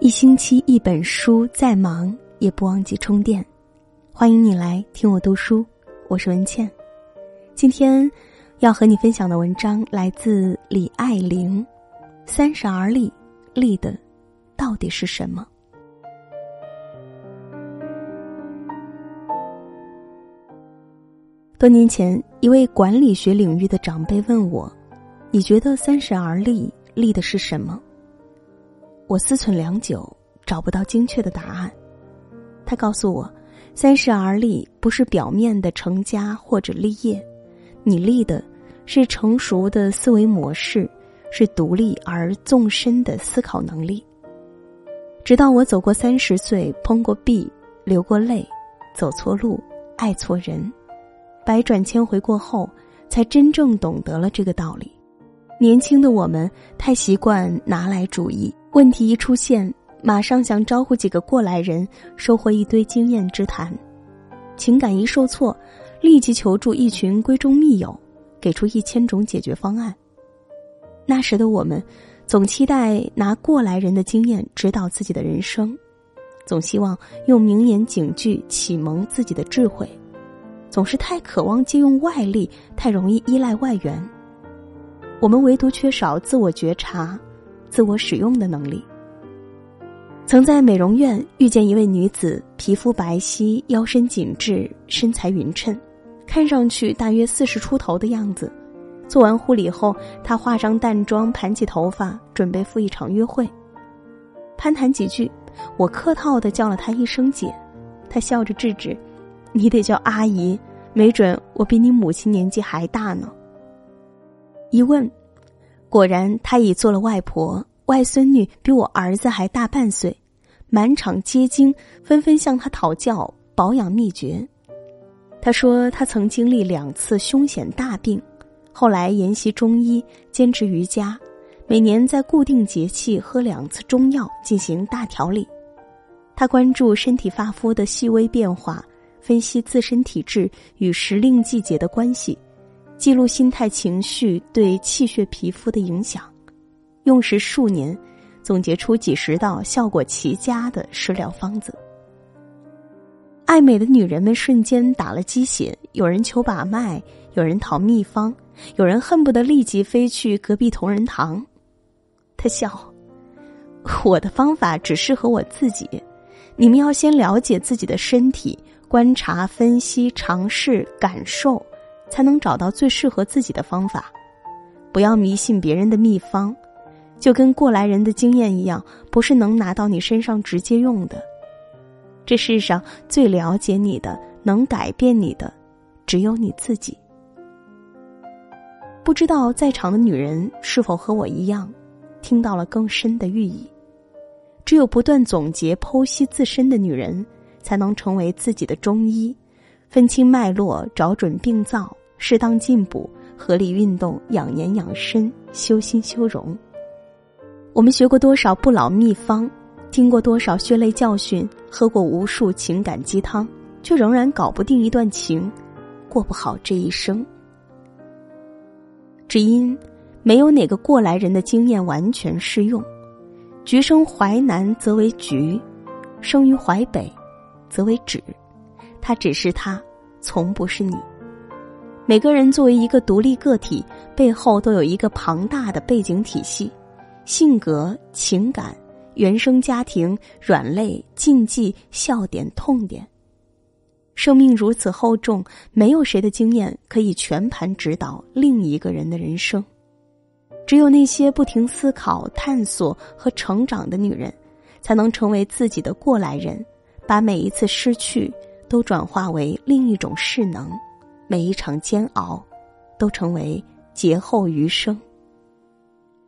一星期一本书，再忙也不忘记充电。欢迎你来听我读书，我是文倩。今天要和你分享的文章来自李爱玲，《三十而立，立的到底是什么？》多年前，一位管理学领域的长辈问我：“你觉得三十而立，立的是什么？”我思忖良久，找不到精确的答案。他告诉我：“三十而立不是表面的成家或者立业，你立的是成熟的思维模式，是独立而纵深的思考能力。”直到我走过三十岁，碰过壁，流过泪，走错路，爱错人，百转千回过后，才真正懂得了这个道理。年轻的我们太习惯拿来主义。问题一出现，马上想招呼几个过来人，收获一堆经验之谈；情感一受挫，立即求助一群闺中密友，给出一千种解决方案。那时的我们，总期待拿过来人的经验指导自己的人生，总希望用名言警句启蒙自己的智慧，总是太渴望借用外力，太容易依赖外援。我们唯独缺少自我觉察。自我使用的能力。曾在美容院遇见一位女子，皮肤白皙，腰身紧致，身材匀称，看上去大约四十出头的样子。做完护理后，她化上淡妆，盘起头发，准备赴一场约会。攀谈几句，我客套的叫了她一声姐，她笑着制止：“你得叫阿姨，没准我比你母亲年纪还大呢。”一问。果然，她已做了外婆，外孙女比我儿子还大半岁，满场皆惊，纷纷向她讨教保养秘诀。她说，她曾经历两次凶险大病，后来研习中医，坚持瑜伽，每年在固定节气喝两次中药进行大调理。她关注身体发肤的细微变化，分析自身体质与时令季节的关系。记录心态、情绪对气血、皮肤的影响，用时数年，总结出几十道效果奇佳的食疗方子。爱美的女人们瞬间打了鸡血，有人求把脉，有人讨秘方，有人恨不得立即飞去隔壁同仁堂。他笑：“我的方法只适合我自己，你们要先了解自己的身体，观察、分析、尝试、感受。”才能找到最适合自己的方法，不要迷信别人的秘方，就跟过来人的经验一样，不是能拿到你身上直接用的。这世上最了解你的、能改变你的，只有你自己。不知道在场的女人是否和我一样，听到了更深的寓意？只有不断总结、剖析自身的女人，才能成为自己的中医，分清脉络，找准病灶。适当进补，合理运动，养颜养身，修心修容。我们学过多少不老秘方，听过多少血泪教训，喝过无数情感鸡汤，却仍然搞不定一段情，过不好这一生。只因没有哪个过来人的经验完全适用。橘生淮南则为橘，生于淮北，则为枳。它只是它，从不是你。每个人作为一个独立个体，背后都有一个庞大的背景体系，性格、情感、原生家庭、软肋、禁忌、笑点、痛点。生命如此厚重，没有谁的经验可以全盘指导另一个人的人生。只有那些不停思考、探索和成长的女人，才能成为自己的过来人，把每一次失去都转化为另一种势能。每一场煎熬，都成为劫后余生。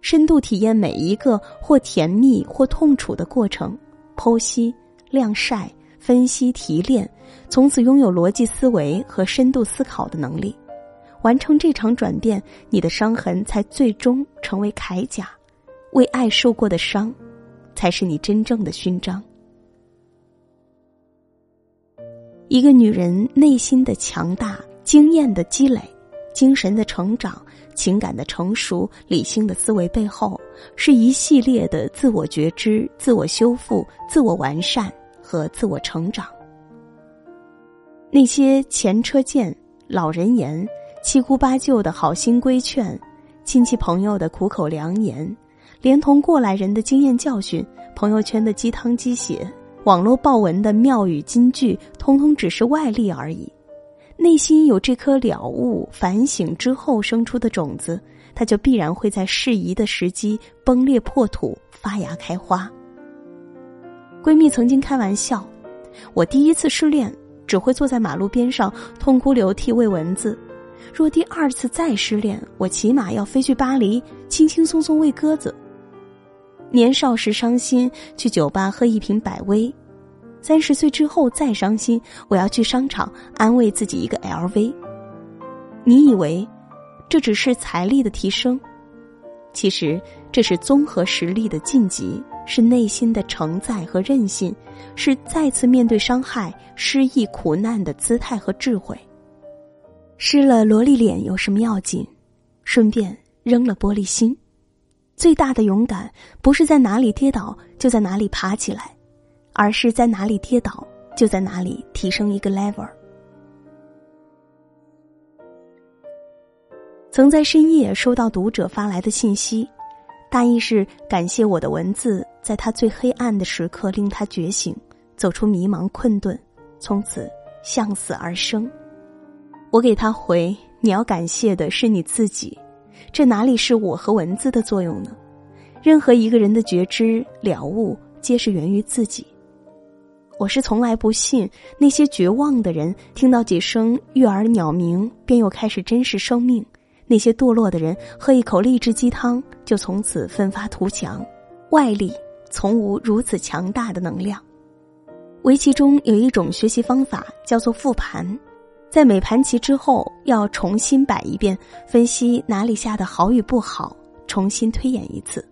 深度体验每一个或甜蜜或痛楚的过程，剖析、晾晒、分析、提炼，从此拥有逻辑思维和深度思考的能力。完成这场转变，你的伤痕才最终成为铠甲。为爱受过的伤，才是你真正的勋章。一个女人内心的强大。经验的积累，精神的成长，情感的成熟、理性的思维背后，是一系列的自我觉知、自我修复、自我完善和自我成长。那些前车鉴、老人言、七姑八舅的好心规劝、亲戚朋友的苦口良言，连同过来人的经验教训、朋友圈的鸡汤鸡血、网络报文的妙语金句，通通只是外力而已。内心有这颗了悟、反省之后生出的种子，它就必然会在适宜的时机崩裂破土、发芽开花。闺蜜曾经开玩笑：“我第一次失恋，只会坐在马路边上痛哭流涕喂蚊子；若第二次再失恋，我起码要飞去巴黎，轻轻松松喂鸽子。”年少时伤心，去酒吧喝一瓶百威。三十岁之后再伤心，我要去商场安慰自己一个 LV。你以为这只是财力的提升？其实这是综合实力的晋级，是内心的承载和韧性，是再次面对伤害、失意、苦难的姿态和智慧。失了萝莉脸有什么要紧？顺便扔了玻璃心。最大的勇敢，不是在哪里跌倒就在哪里爬起来。而是在哪里跌倒，就在哪里提升一个 level。曾在深夜收到读者发来的信息，大意是感谢我的文字，在他最黑暗的时刻令他觉醒，走出迷茫困顿，从此向死而生。我给他回：你要感谢的是你自己，这哪里是我和文字的作用呢？任何一个人的觉知了悟，皆是源于自己。我是从来不信那些绝望的人听到几声悦耳鸟鸣便又开始珍视生命，那些堕落的人喝一口励志鸡汤就从此奋发图强，外力从无如此强大的能量。围棋中有一种学习方法叫做复盘，在每盘棋之后要重新摆一遍，分析哪里下的好与不好，重新推演一次。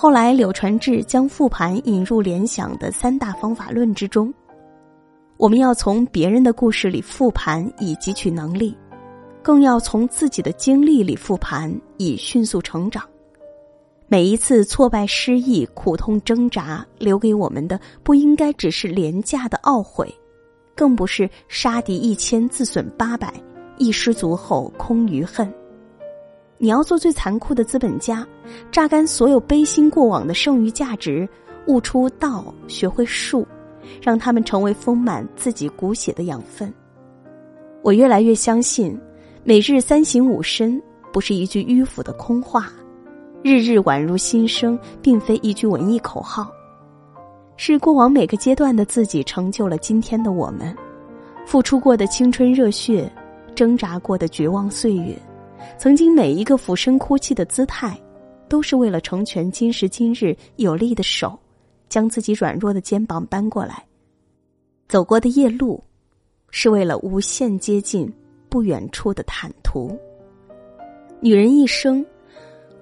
后来，柳传志将复盘引入联想的三大方法论之中。我们要从别人的故事里复盘，以汲取能力；更要从自己的经历里复盘，以迅速成长。每一次挫败、失意、苦痛、挣扎，留给我们的不应该只是廉价的懊悔，更不是杀敌一千自损八百，一失足后空余恨。你要做最残酷的资本家，榨干所有悲心过往的剩余价值，悟出道，学会术，让他们成为丰满自己骨血的养分。我越来越相信，每日三省吾身不是一句迂腐的空话，日日宛如新生，并非一句文艺口号，是过往每个阶段的自己成就了今天的我们，付出过的青春热血，挣扎过的绝望岁月。曾经每一个俯身哭泣的姿态，都是为了成全今时今日有力的手，将自己软弱的肩膀搬过来。走过的夜路，是为了无限接近不远处的坦途。女人一生，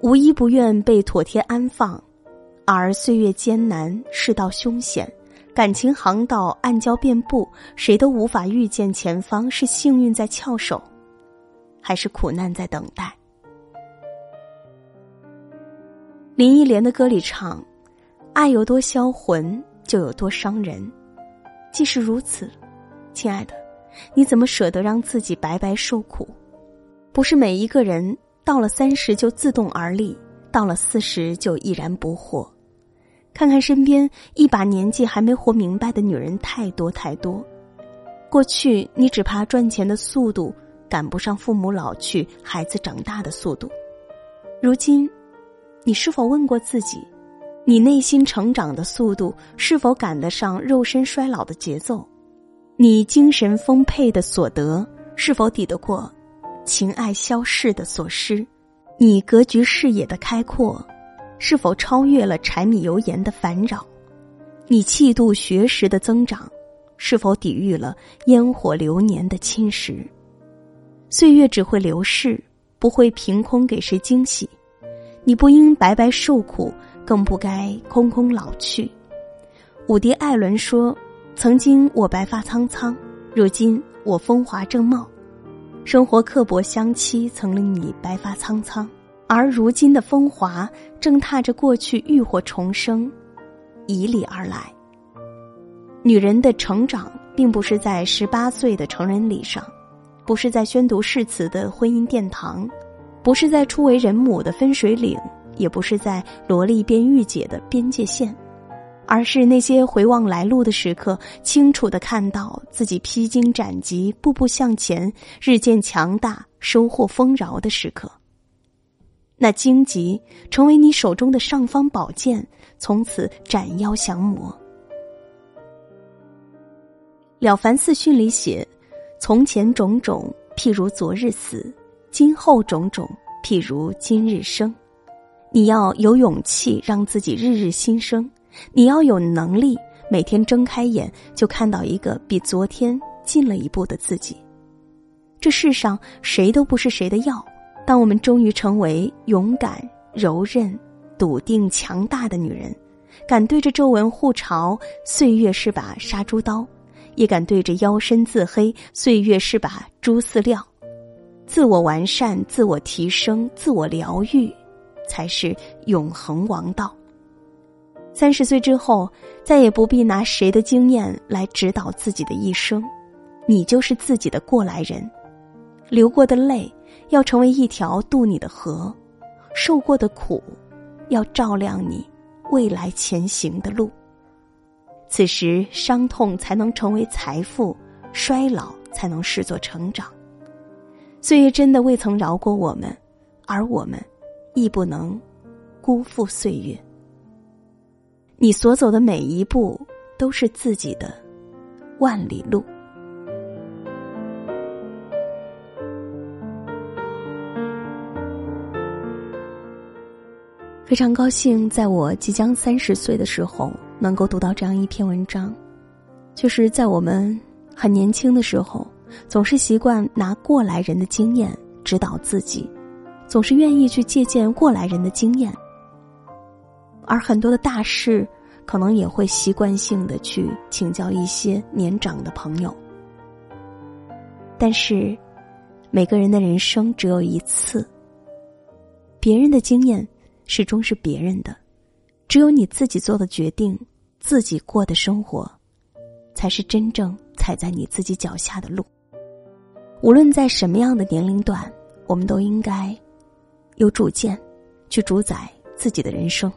无一不愿被妥帖安放，而岁月艰难，世道凶险，感情航道暗礁遍布，谁都无法预见前方是幸运在翘首。还是苦难在等待。林忆莲的歌里唱：“爱有多销魂，就有多伤人。”既是如此，亲爱的，你怎么舍得让自己白白受苦？不是每一个人到了三十就自动而立，到了四十就毅然不惑。看看身边一把年纪还没活明白的女人太多太多。过去你只怕赚钱的速度。赶不上父母老去、孩子长大的速度。如今，你是否问过自己，你内心成长的速度是否赶得上肉身衰老的节奏？你精神丰沛的所得是否抵得过情爱消逝的所失？你格局视野的开阔是否超越了柴米油盐的烦扰？你气度学识的增长是否抵御了烟火流年的侵蚀？岁月只会流逝，不会凭空给谁惊喜。你不应白白受苦，更不该空空老去。伍迪·艾伦说：“曾经我白发苍苍，如今我风华正茂。生活刻薄相欺，曾令你白发苍苍，而如今的风华正踏着过去浴火重生，以礼而来。女人的成长，并不是在十八岁的成人礼上，不是在宣读誓词的婚姻殿堂，不是在初为人母的分水岭，也不是在萝莉变御姐的边界线。而是那些回望来路的时刻，清楚的看到自己披荆斩棘、步步向前、日渐强大、收获丰饶的时刻。那荆棘成为你手中的尚方宝剑，从此斩妖降魔。《了凡四训》里写：“从前种种，譬如昨日死；今后种种，譬如今日生。”你要有勇气，让自己日日新生。你要有能力，每天睁开眼就看到一个比昨天近了一步的自己。这世上谁都不是谁的药。当我们终于成为勇敢、柔韧、笃定、强大的女人，敢对着皱纹互嘲，岁月是把杀猪刀，也敢对着腰身自黑，岁月是把猪饲料。自我完善、自我提升、自我疗愈，才是永恒王道。三十岁之后，再也不必拿谁的经验来指导自己的一生，你就是自己的过来人，流过的泪要成为一条渡你的河，受过的苦要照亮你未来前行的路。此时，伤痛才能成为财富，衰老才能视作成长。岁月真的未曾饶过我们，而我们亦不能辜负岁月。你所走的每一步都是自己的万里路。非常高兴，在我即将三十岁的时候，能够读到这样一篇文章。就是在我们很年轻的时候，总是习惯拿过来人的经验指导自己，总是愿意去借鉴过来人的经验。而很多的大事，可能也会习惯性的去请教一些年长的朋友。但是，每个人的人生只有一次。别人的经验始终是别人的，只有你自己做的决定，自己过的生活，才是真正踩在你自己脚下的路。无论在什么样的年龄段，我们都应该有主见，去主宰自己的人生。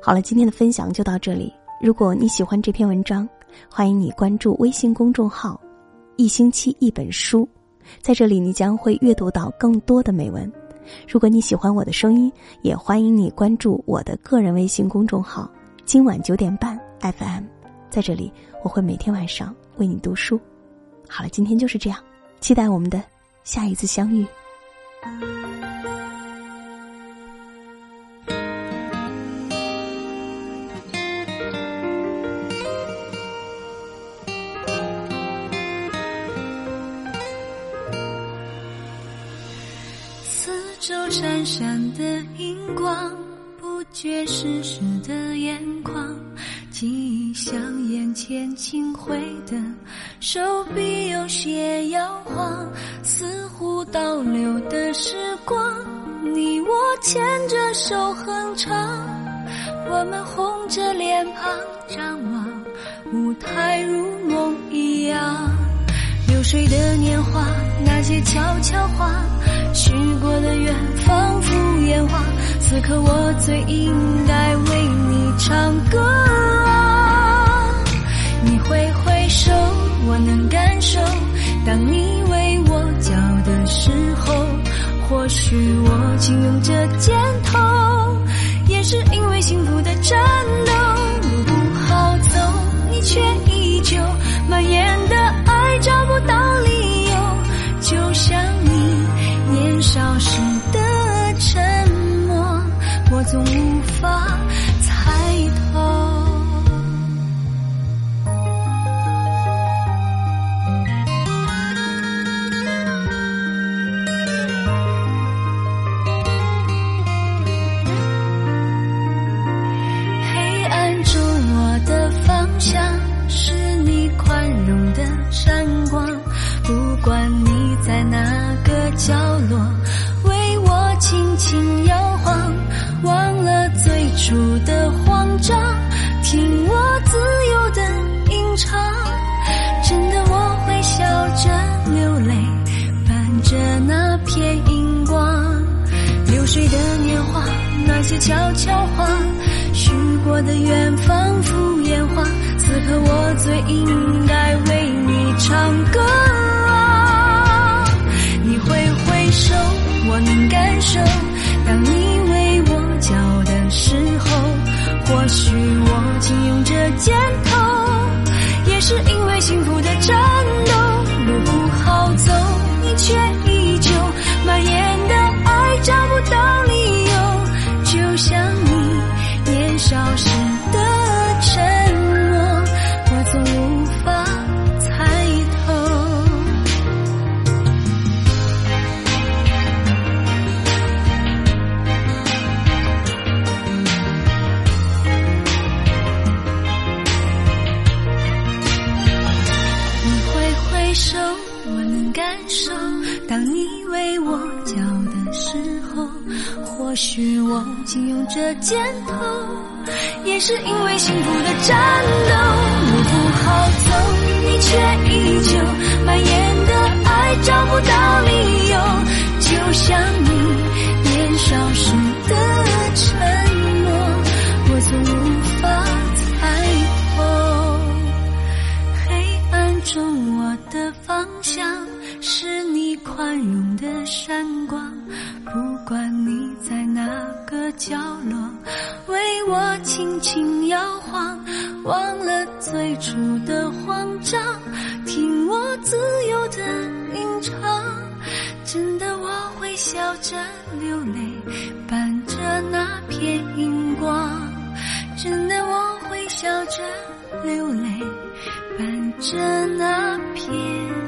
好了，今天的分享就到这里。如果你喜欢这篇文章，欢迎你关注微信公众号“一星期一本书”，在这里你将会阅读到更多的美文。如果你喜欢我的声音，也欢迎你关注我的个人微信公众号“今晚九点半 FM”。在这里，我会每天晚上为你读书。好了，今天就是这样，期待我们的下一次相遇。闪闪的荧光，不觉湿湿的眼眶，记忆像眼前轻挥的手臂，有些摇晃，似乎倒流的时光。你我牵着手哼唱，我们红着脸庞张望，舞台如梦一样。流水的年华，那些悄悄话。许过的愿仿佛烟花，此刻我最应该为你唱歌啊！你挥挥手，我能感受，当你为我叫的时候，或许我轻拥着肩头，也是因为幸福的颤抖。路不好走，你却悄悄话，许过的愿仿佛烟花。此刻我最应该为你唱歌！你挥挥手，我能感受。当你为我叫的时候，或许我紧拥着肩头，也是因为幸福的战斗。路不好走，或许我紧拥着肩头，也是因为幸福的战斗。路不好走，你却依旧蔓延的爱找不到理由，就像你年少时的沉默，我总无法猜透。黑暗中，我的方向是你宽容的闪光。不管你在哪个角落，为我轻轻摇晃，忘了最初的慌张，听我自由的吟唱。真的，我会笑着流泪，伴着那片荧光。真的，我会笑着流泪，伴着那片。